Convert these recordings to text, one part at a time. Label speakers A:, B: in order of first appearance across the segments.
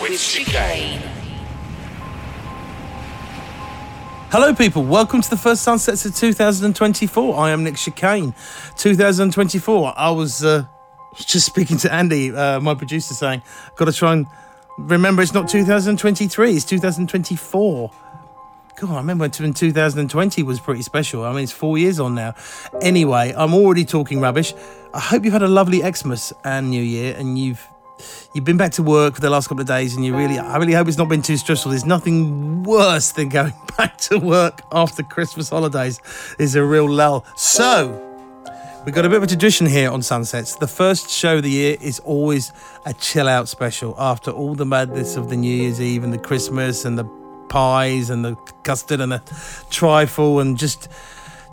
A: with Chicane.
B: Hello, people. Welcome to the first sunsets of 2024. I am Nick Chicane. 2024. I was uh, just speaking to Andy, uh, my producer, saying, "Got to try and remember it's not 2023. It's 2024." God, I remember when 2020 was pretty special. I mean, it's four years on now. Anyway, I'm already talking rubbish. I hope you've had a lovely Xmas and New Year, and you've you've been back to work for the last couple of days, and you really, I really hope it's not been too stressful. There's nothing worse than going back to work after Christmas holidays. Is a real lull. So. We've got a bit of a tradition here on Sunsets. The first show of the year is always a chill out special after all the madness of the New Year's Eve and the Christmas and the pies and the custard and the trifle and just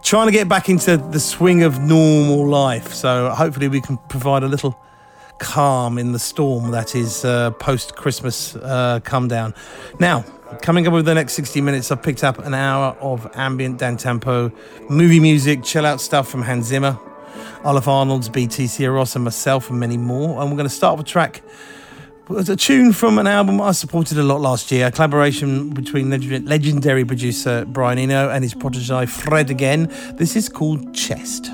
B: trying to get back into the swing of normal life. So hopefully we can provide a little calm in the storm that is uh, post Christmas uh, come down. Now, coming up over the next 60 minutes, I've picked up an hour of ambient down tempo, movie music, chill out stuff from Hans Zimmer, Ólafur Arnalds BTC Ross, and myself, and many more. And we're going to start with a track. It's a tune from an album I supported a lot last year, a collaboration between legendary producer Brian Eno and his protege Fred Again. This is called Chest.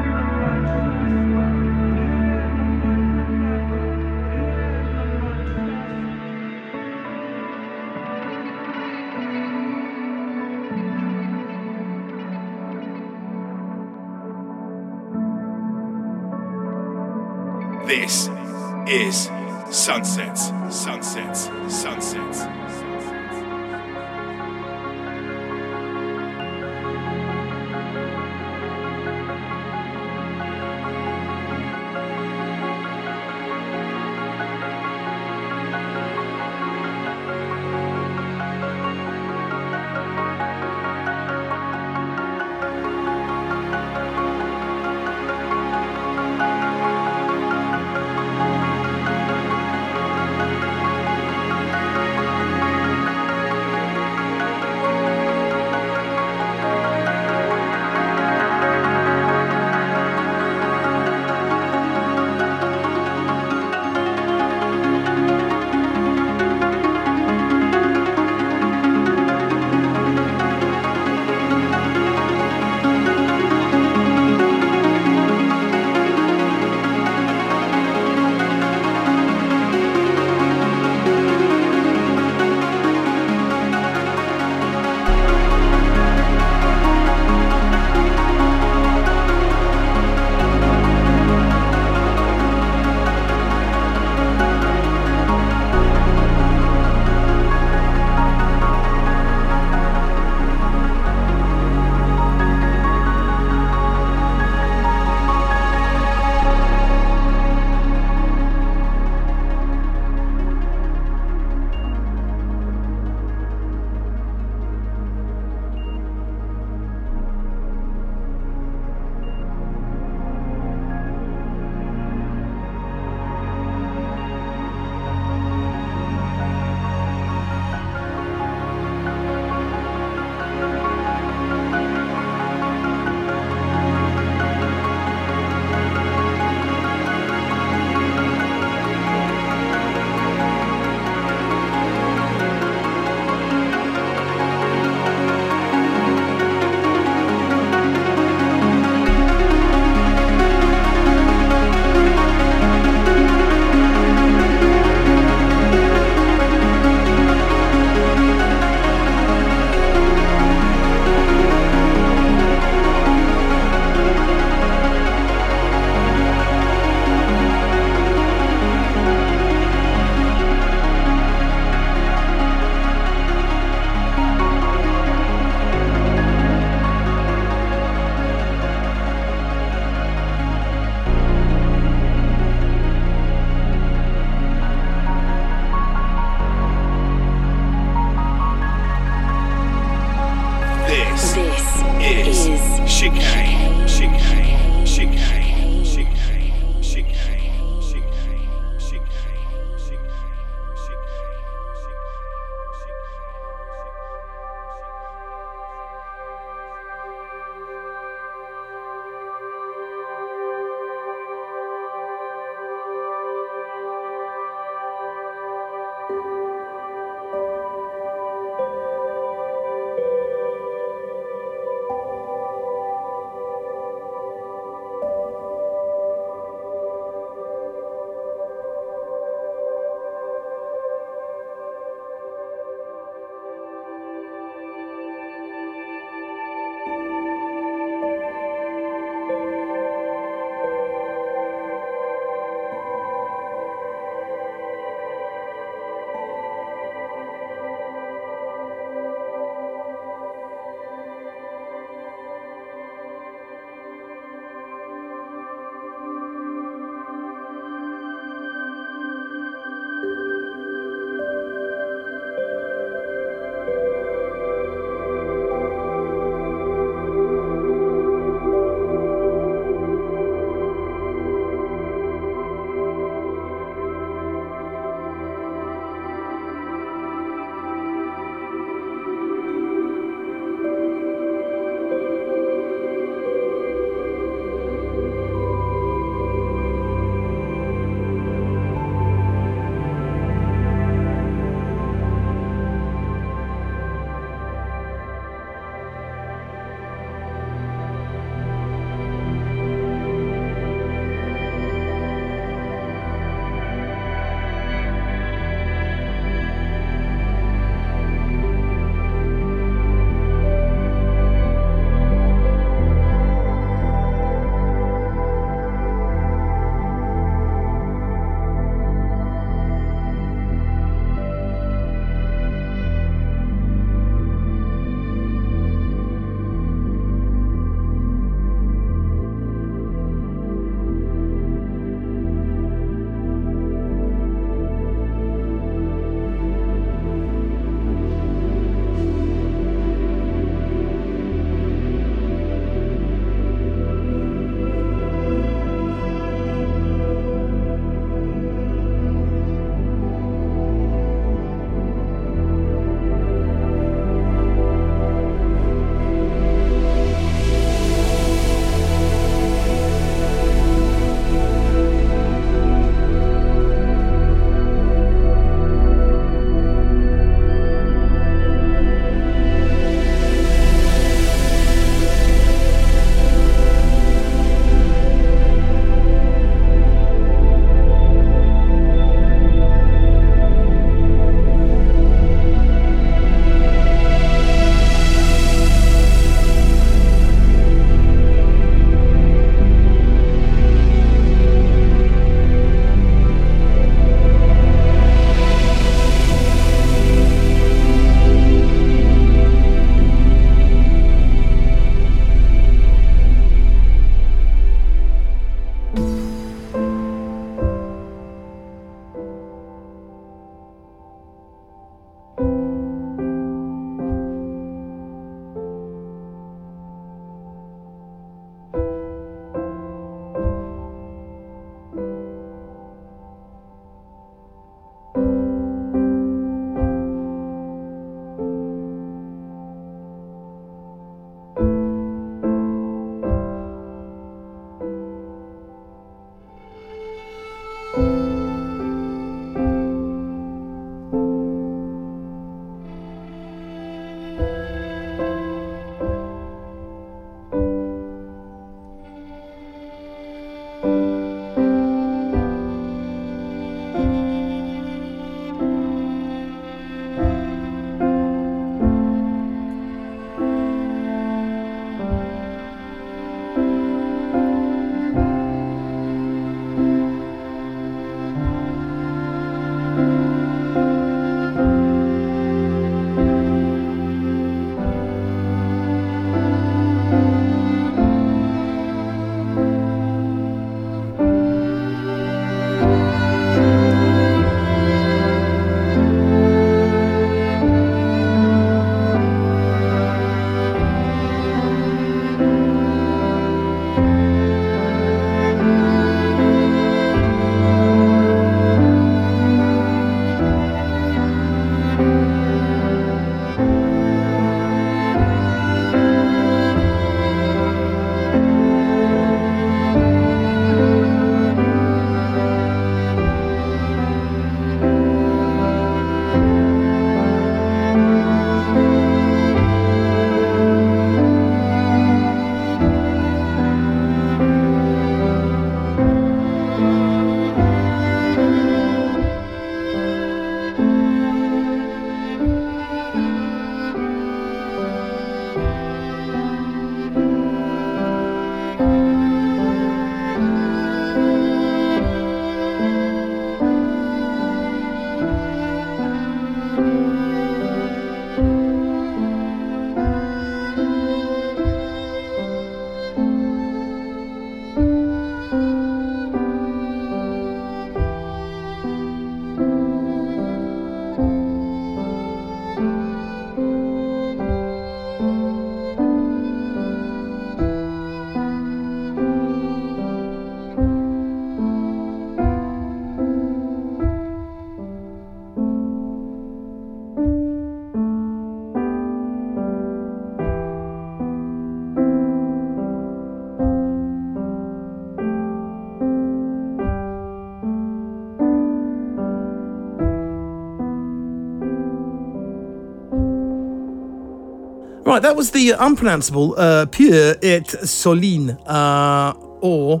B: Right, that was the unpronounceable uh, Þú Ert Sólin, uh, or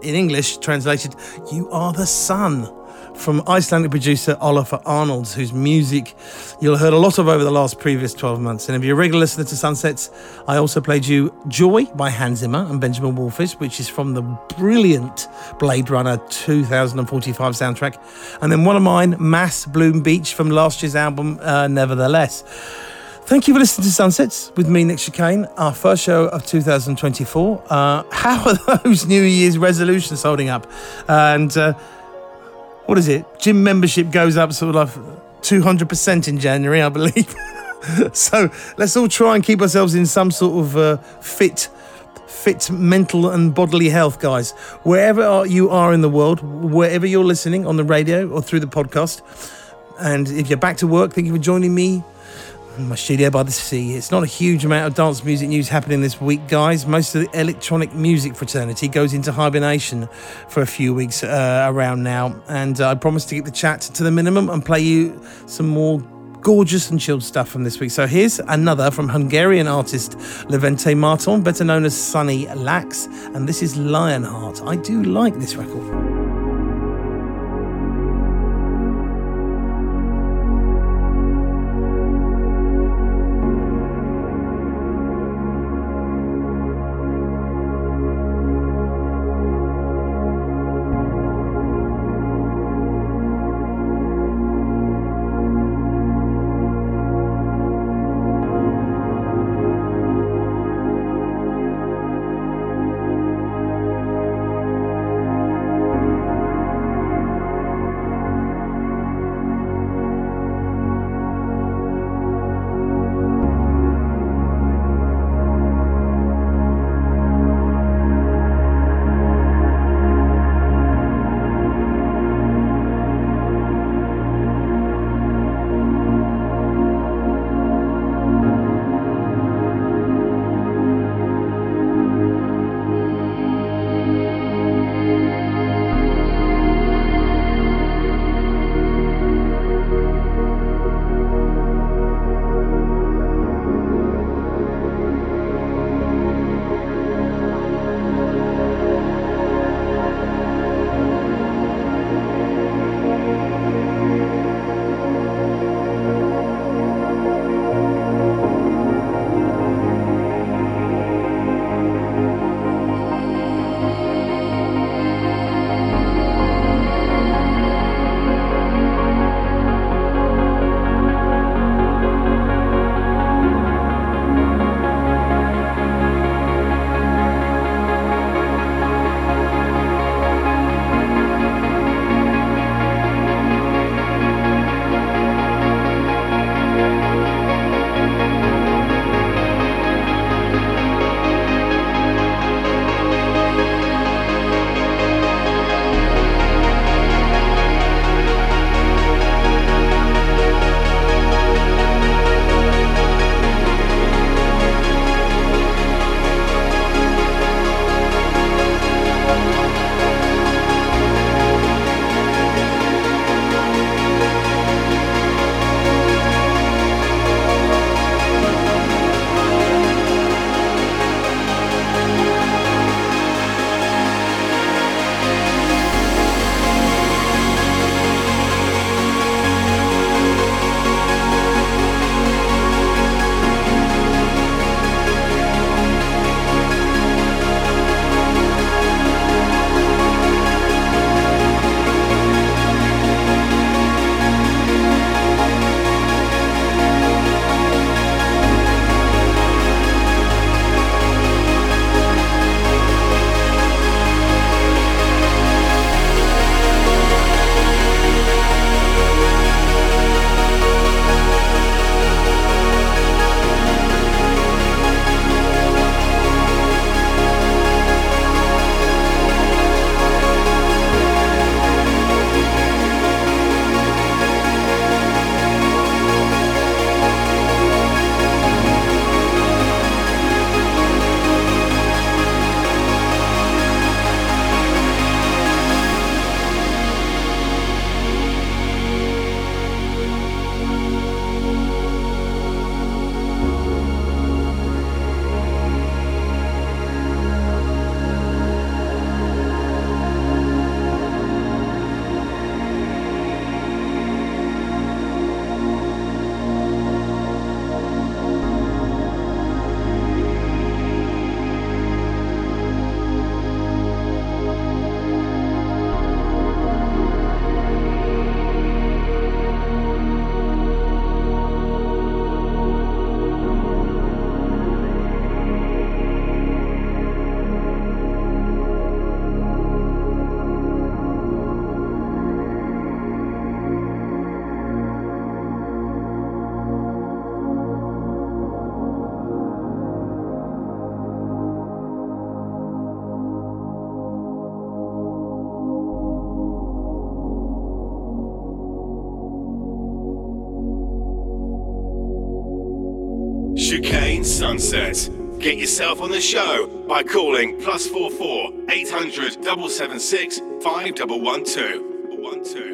B: in English translated, You Are the Sun, from Icelandic producer Ólafur Arnalds, whose music you'll heard a lot of over the last previous 12 months. And if you're a regular listener to Sunsets, I also played you Joi by Hans Zimmer and Benjamin Wallfisch, which is from the brilliant Blade Runner 2045 soundtrack. And then one of mine, Mass Bloom Beach, from last year's album, uh, Nevertheless. Thank you for listening to Sunsets with me, Nick Chicane, our first show of 2024. Uh, how are those New Year's resolutions holding up? And uh, what is it? Gym membership goes up sort of like 200% in January, I believe. so let's all try and keep ourselves in some sort of uh, fit fit mental and bodily health, guys. Wherever you are in the world, wherever you're listening on the radio or through the podcast, and if you're back to work, thank you for joining me my studio by the sea. It's not a huge amount of dance music news happening this week, guys. Most of the electronic music fraternity goes into hibernation for a few weeks uh, around now, and uh, I promise to keep the chat to the minimum and play you some more gorgeous and chilled stuff from this week. So here's another from Hungarian artist Levente Marton, better known as Sunny Lax, and this is Lionheart. I do like this record.
A: Get yourself on the show by calling plus 44 800 776 5112.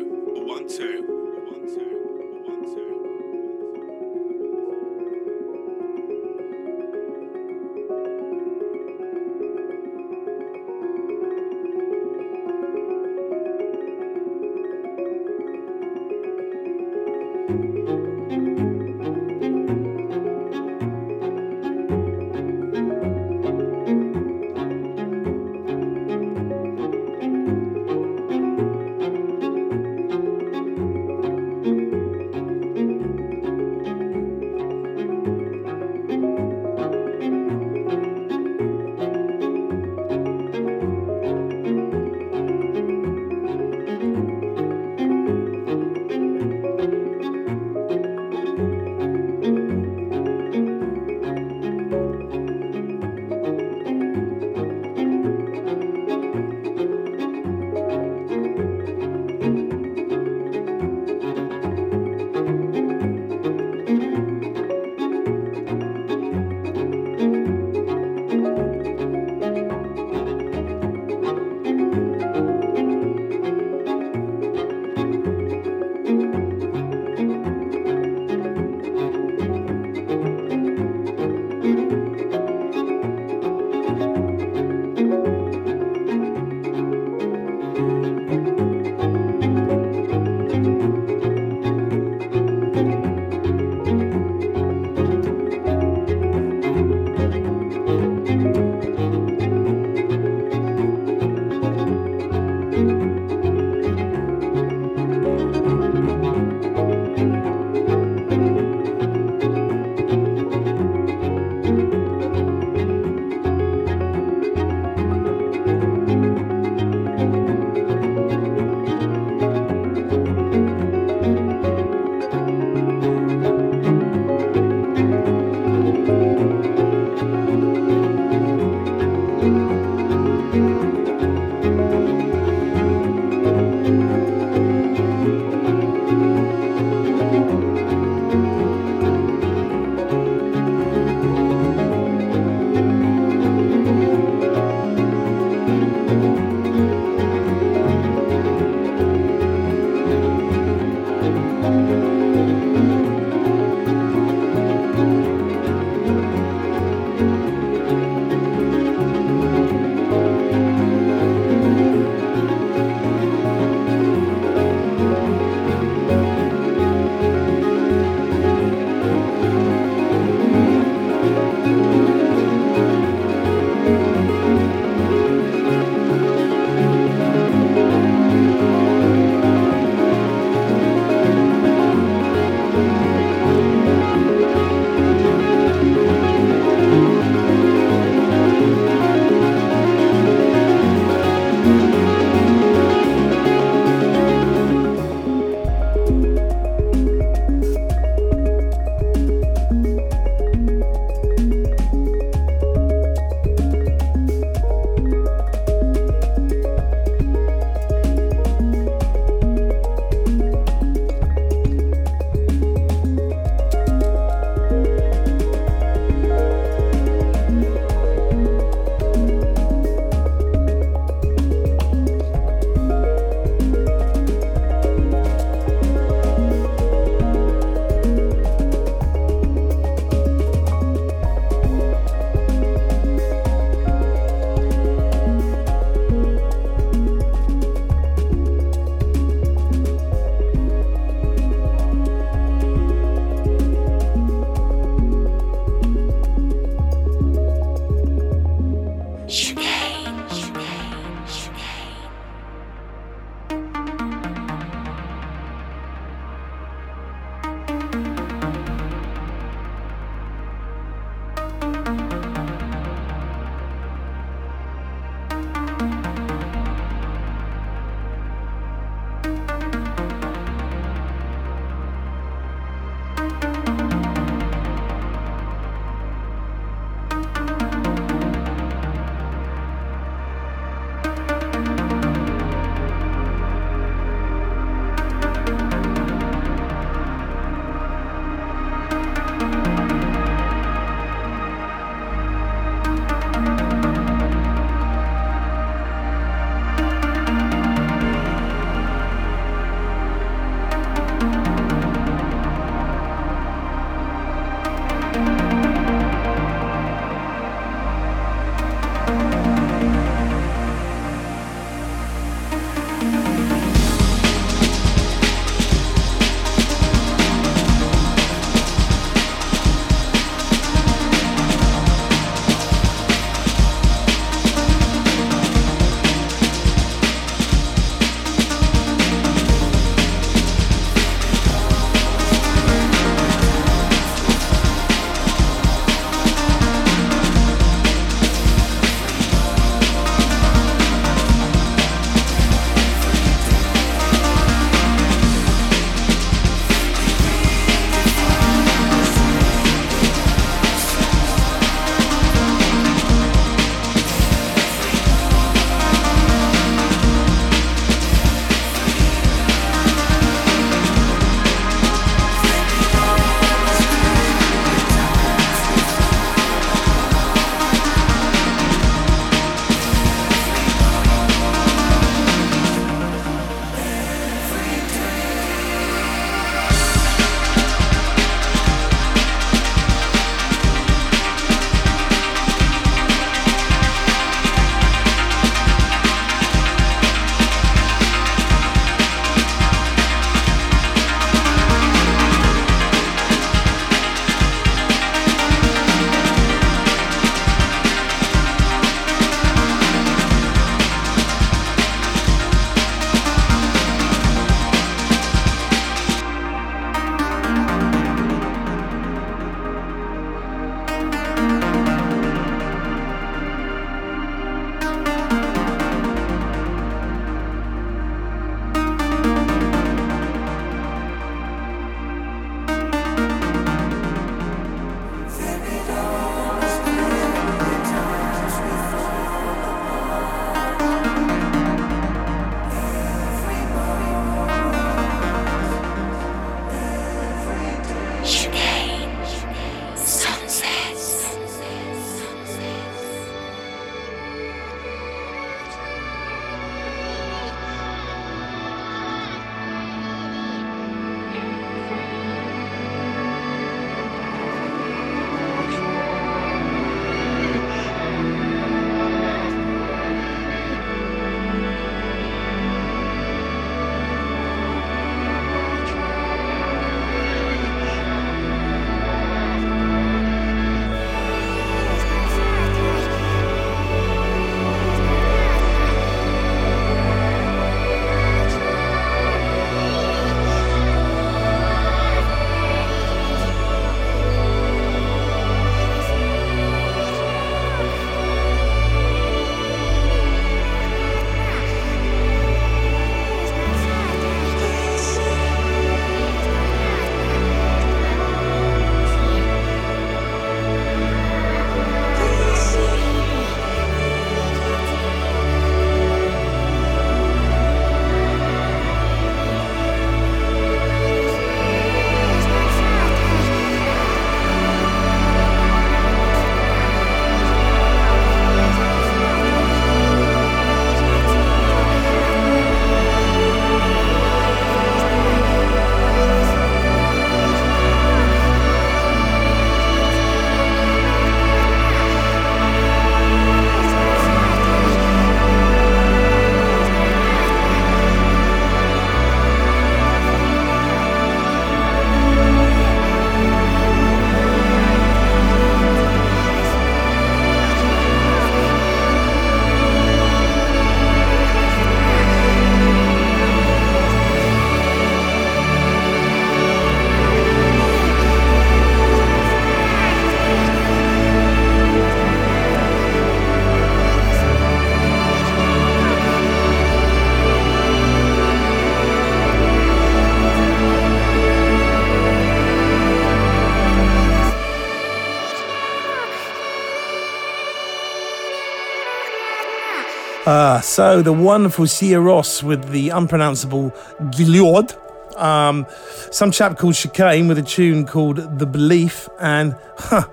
B: Uh, so the wonderful Sigur Rós with the unpronounceable Giliod. Um, some chap called Chicane with a tune called The Belief, and huh,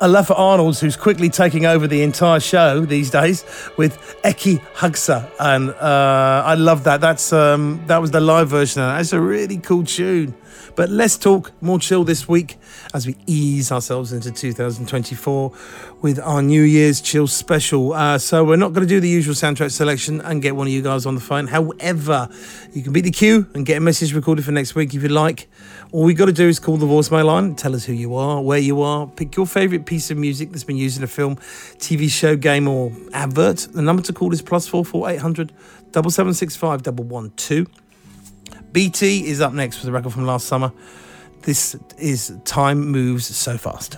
B: Ólafur Arnalds, who's quickly taking over the entire show these days with Ekki Hugsa, and uh, I love that. That's um, that was the live version. That's a really cool tune. But let's talk more chill this week as we ease ourselves into 2024 with our New Year's chill special. Uh, so we're not going to do the usual soundtrack selection and get one of you guys on the phone. However, you can beat the queue and get a message recorded for next week if you like. All we got to do is call the voicemail line, tell us who you are, where you are, pick your favourite piece of music that's been used in a film, TV show, game, or advert. The number to call is plus four four eight hundred double seven six five double one two. BT is up next with a record from last summer. This is Time Moves So Fast.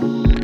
C: Bye.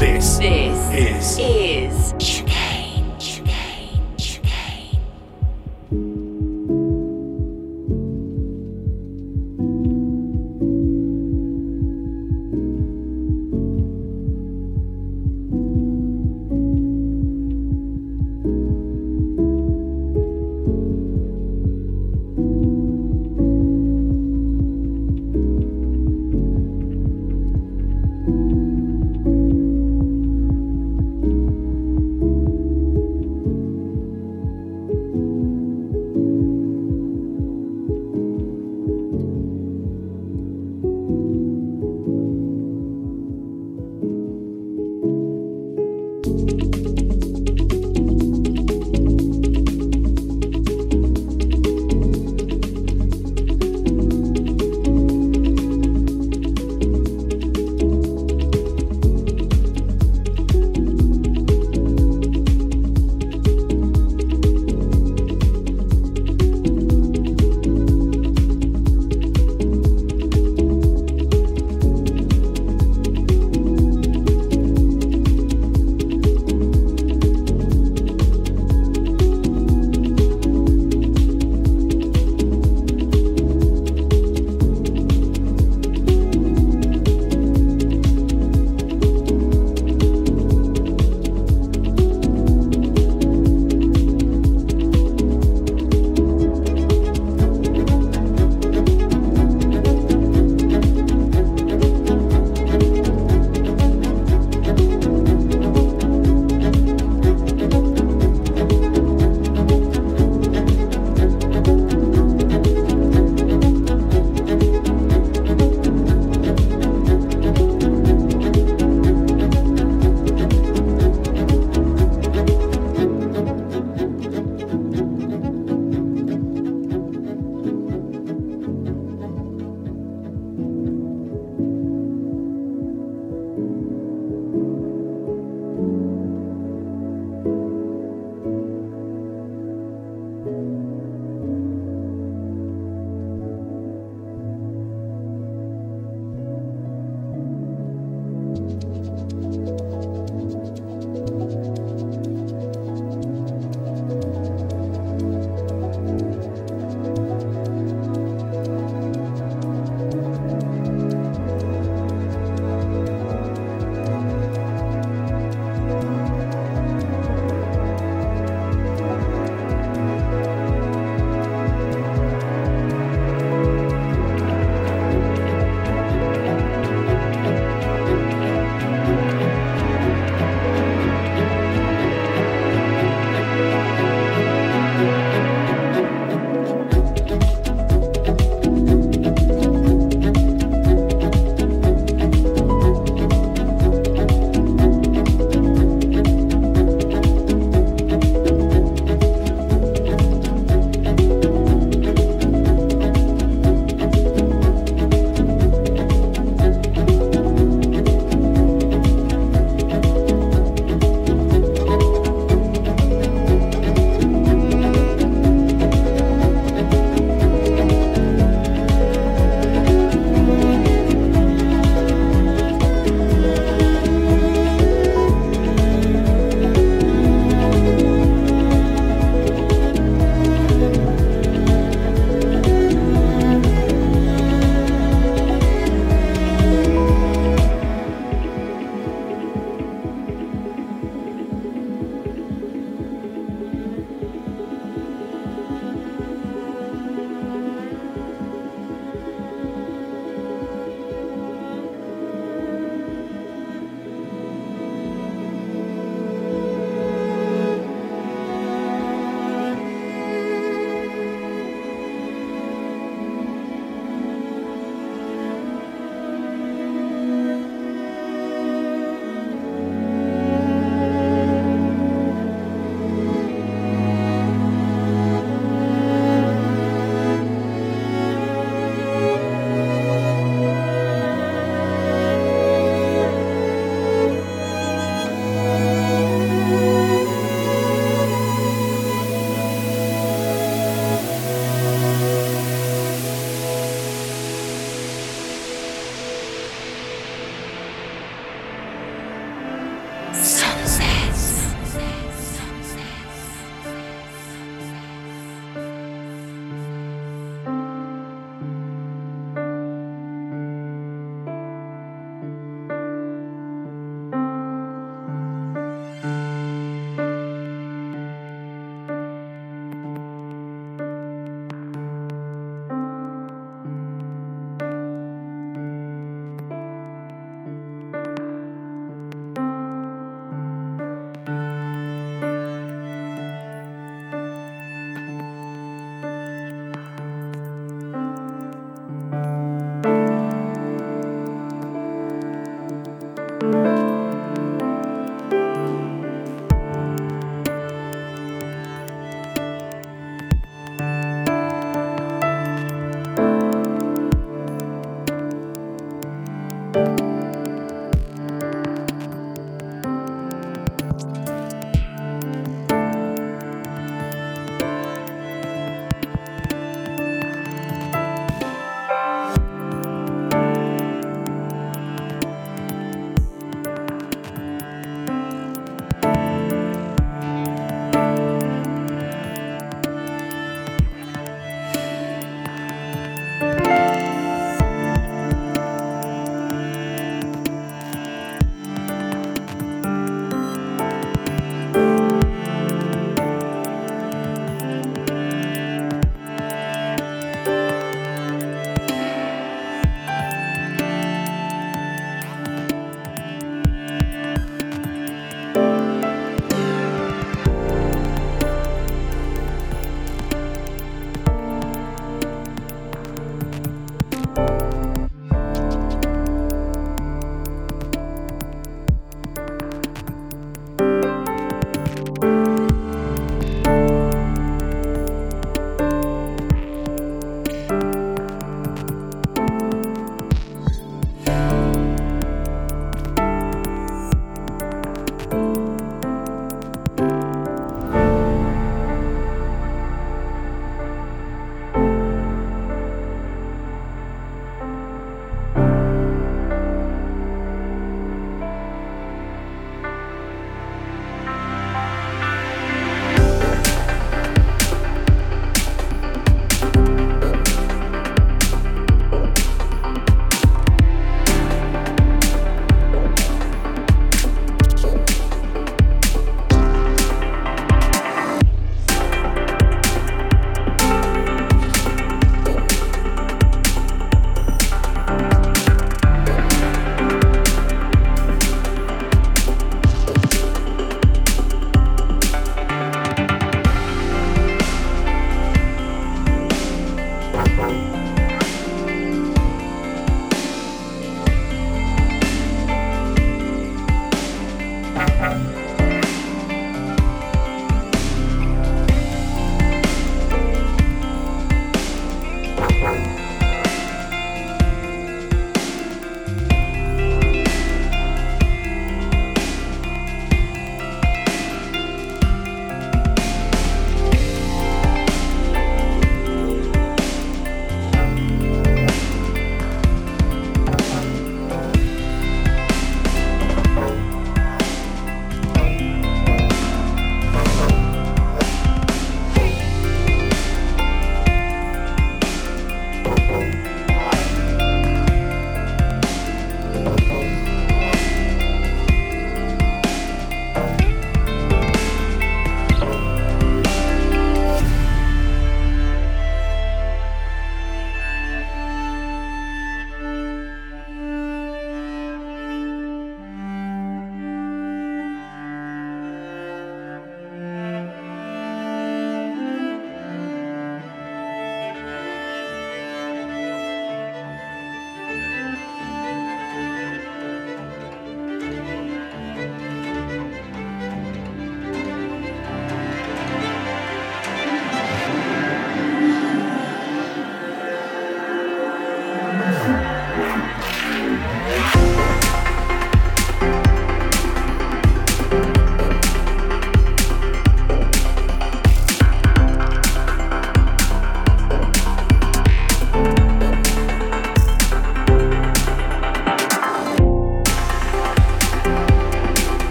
C: This,
D: this is, is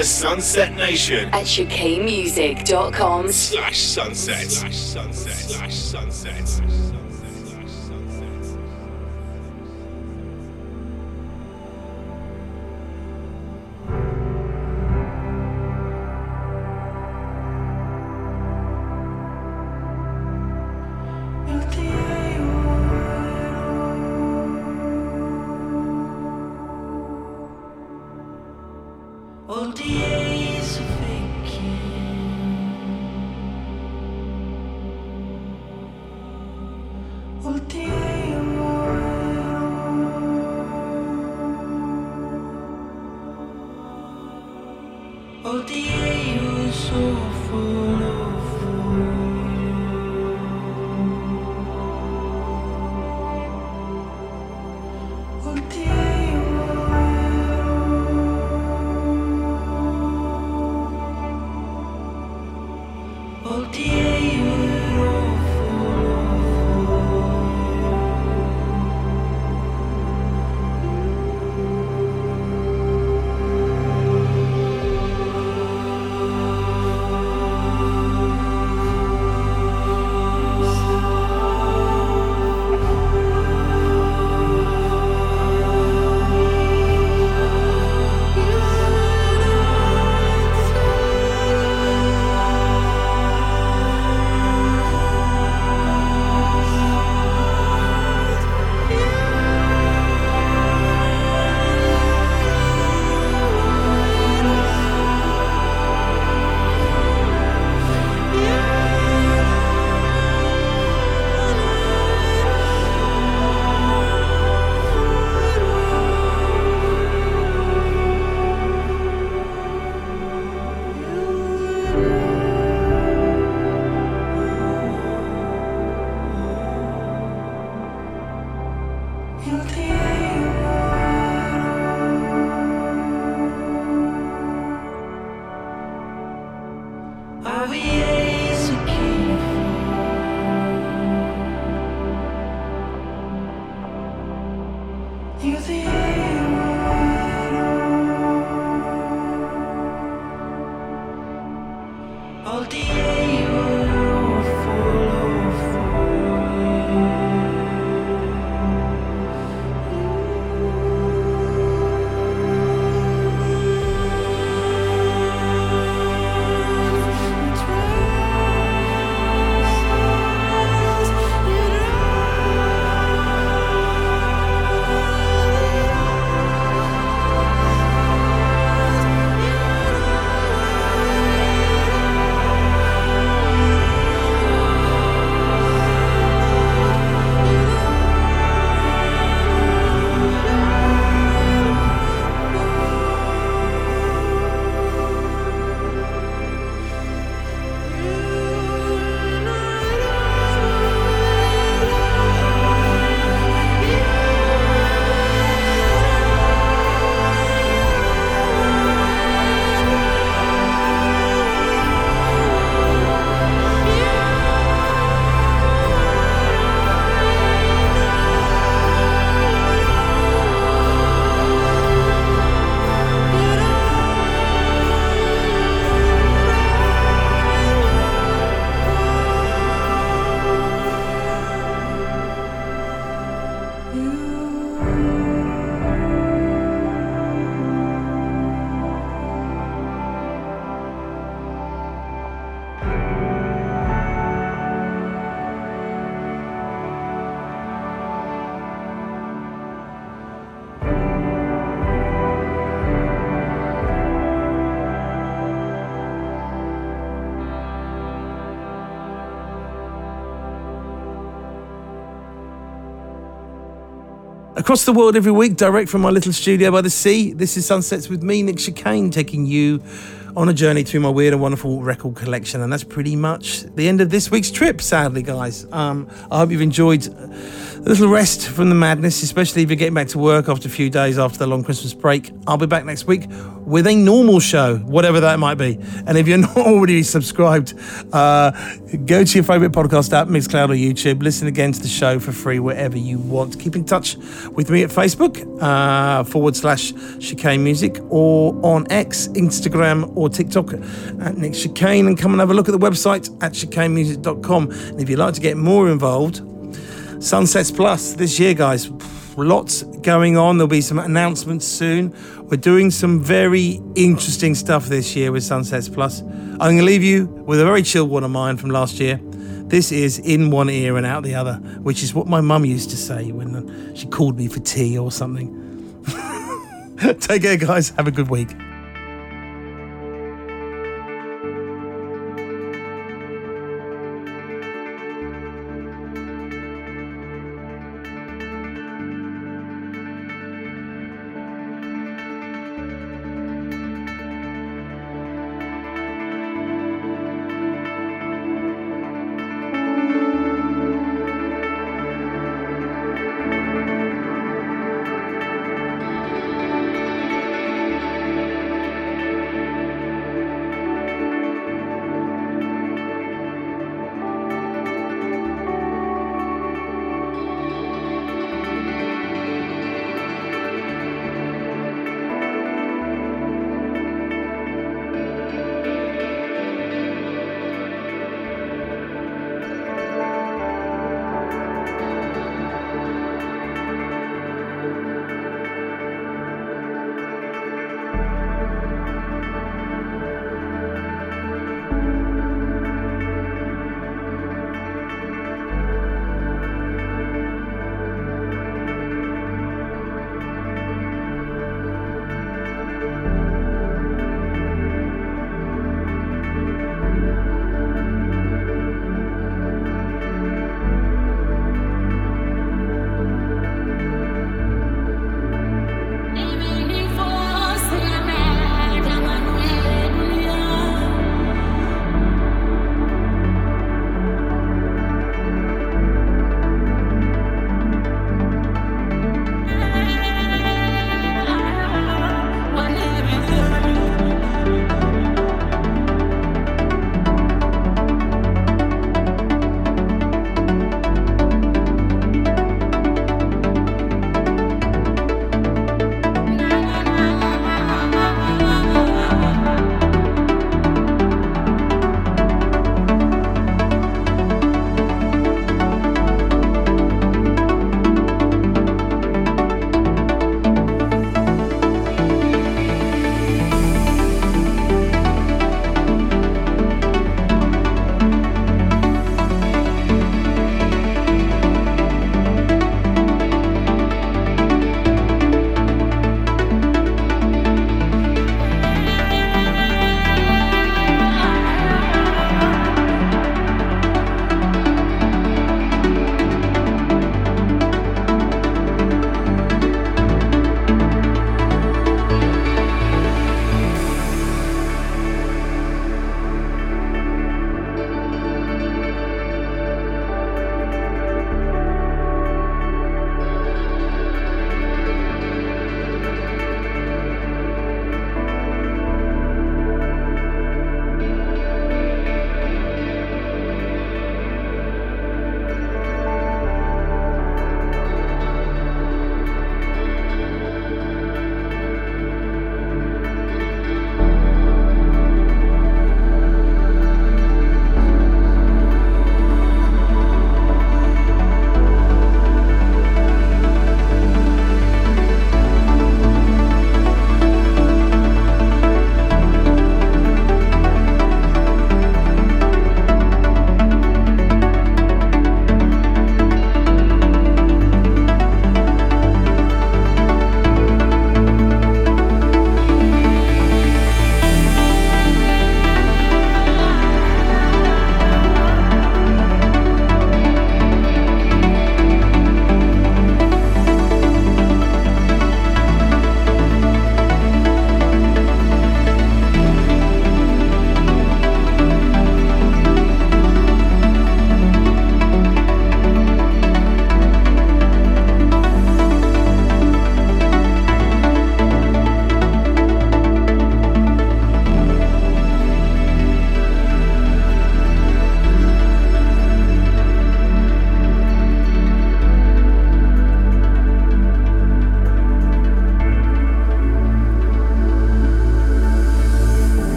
D: the Sunset Nation.
C: At chicanemusic.com
D: slash sunset. Slash sunset. Slash sunset.
B: Across the world every week, direct from my little studio by the sea. This is Sunsets with me, Nick Chicane, taking you on a journey through my weird and wonderful record collection. And that's pretty much the end of this week's trip, sadly, guys. Um, I hope you've enjoyed a little rest from the madness, especially if you're getting back to work after a few days after the long Christmas break. I'll be back next week with a normal show, whatever that might be. And if you're not already subscribed, uh, go to your favourite podcast app, Mixcloud or YouTube. Listen again to the show for free wherever you want. Keep in touch with me at Facebook uh, forward slash chicane music or on X, Instagram, or TikTok at Nick Chicane. And come and have a look at the website at chicanemusic.com. And if you'd like to get more involved, Sunsets Plus this year, guys. Lots going on. There'll be some announcements soon. We're doing some very interesting stuff this year with Sunsets Plus. I'm going to leave you with a very chill one of mine from last year. This is in one ear and out the other, which is what my mum used to say when she called me for tea or something. Take care, guys. Have a good week.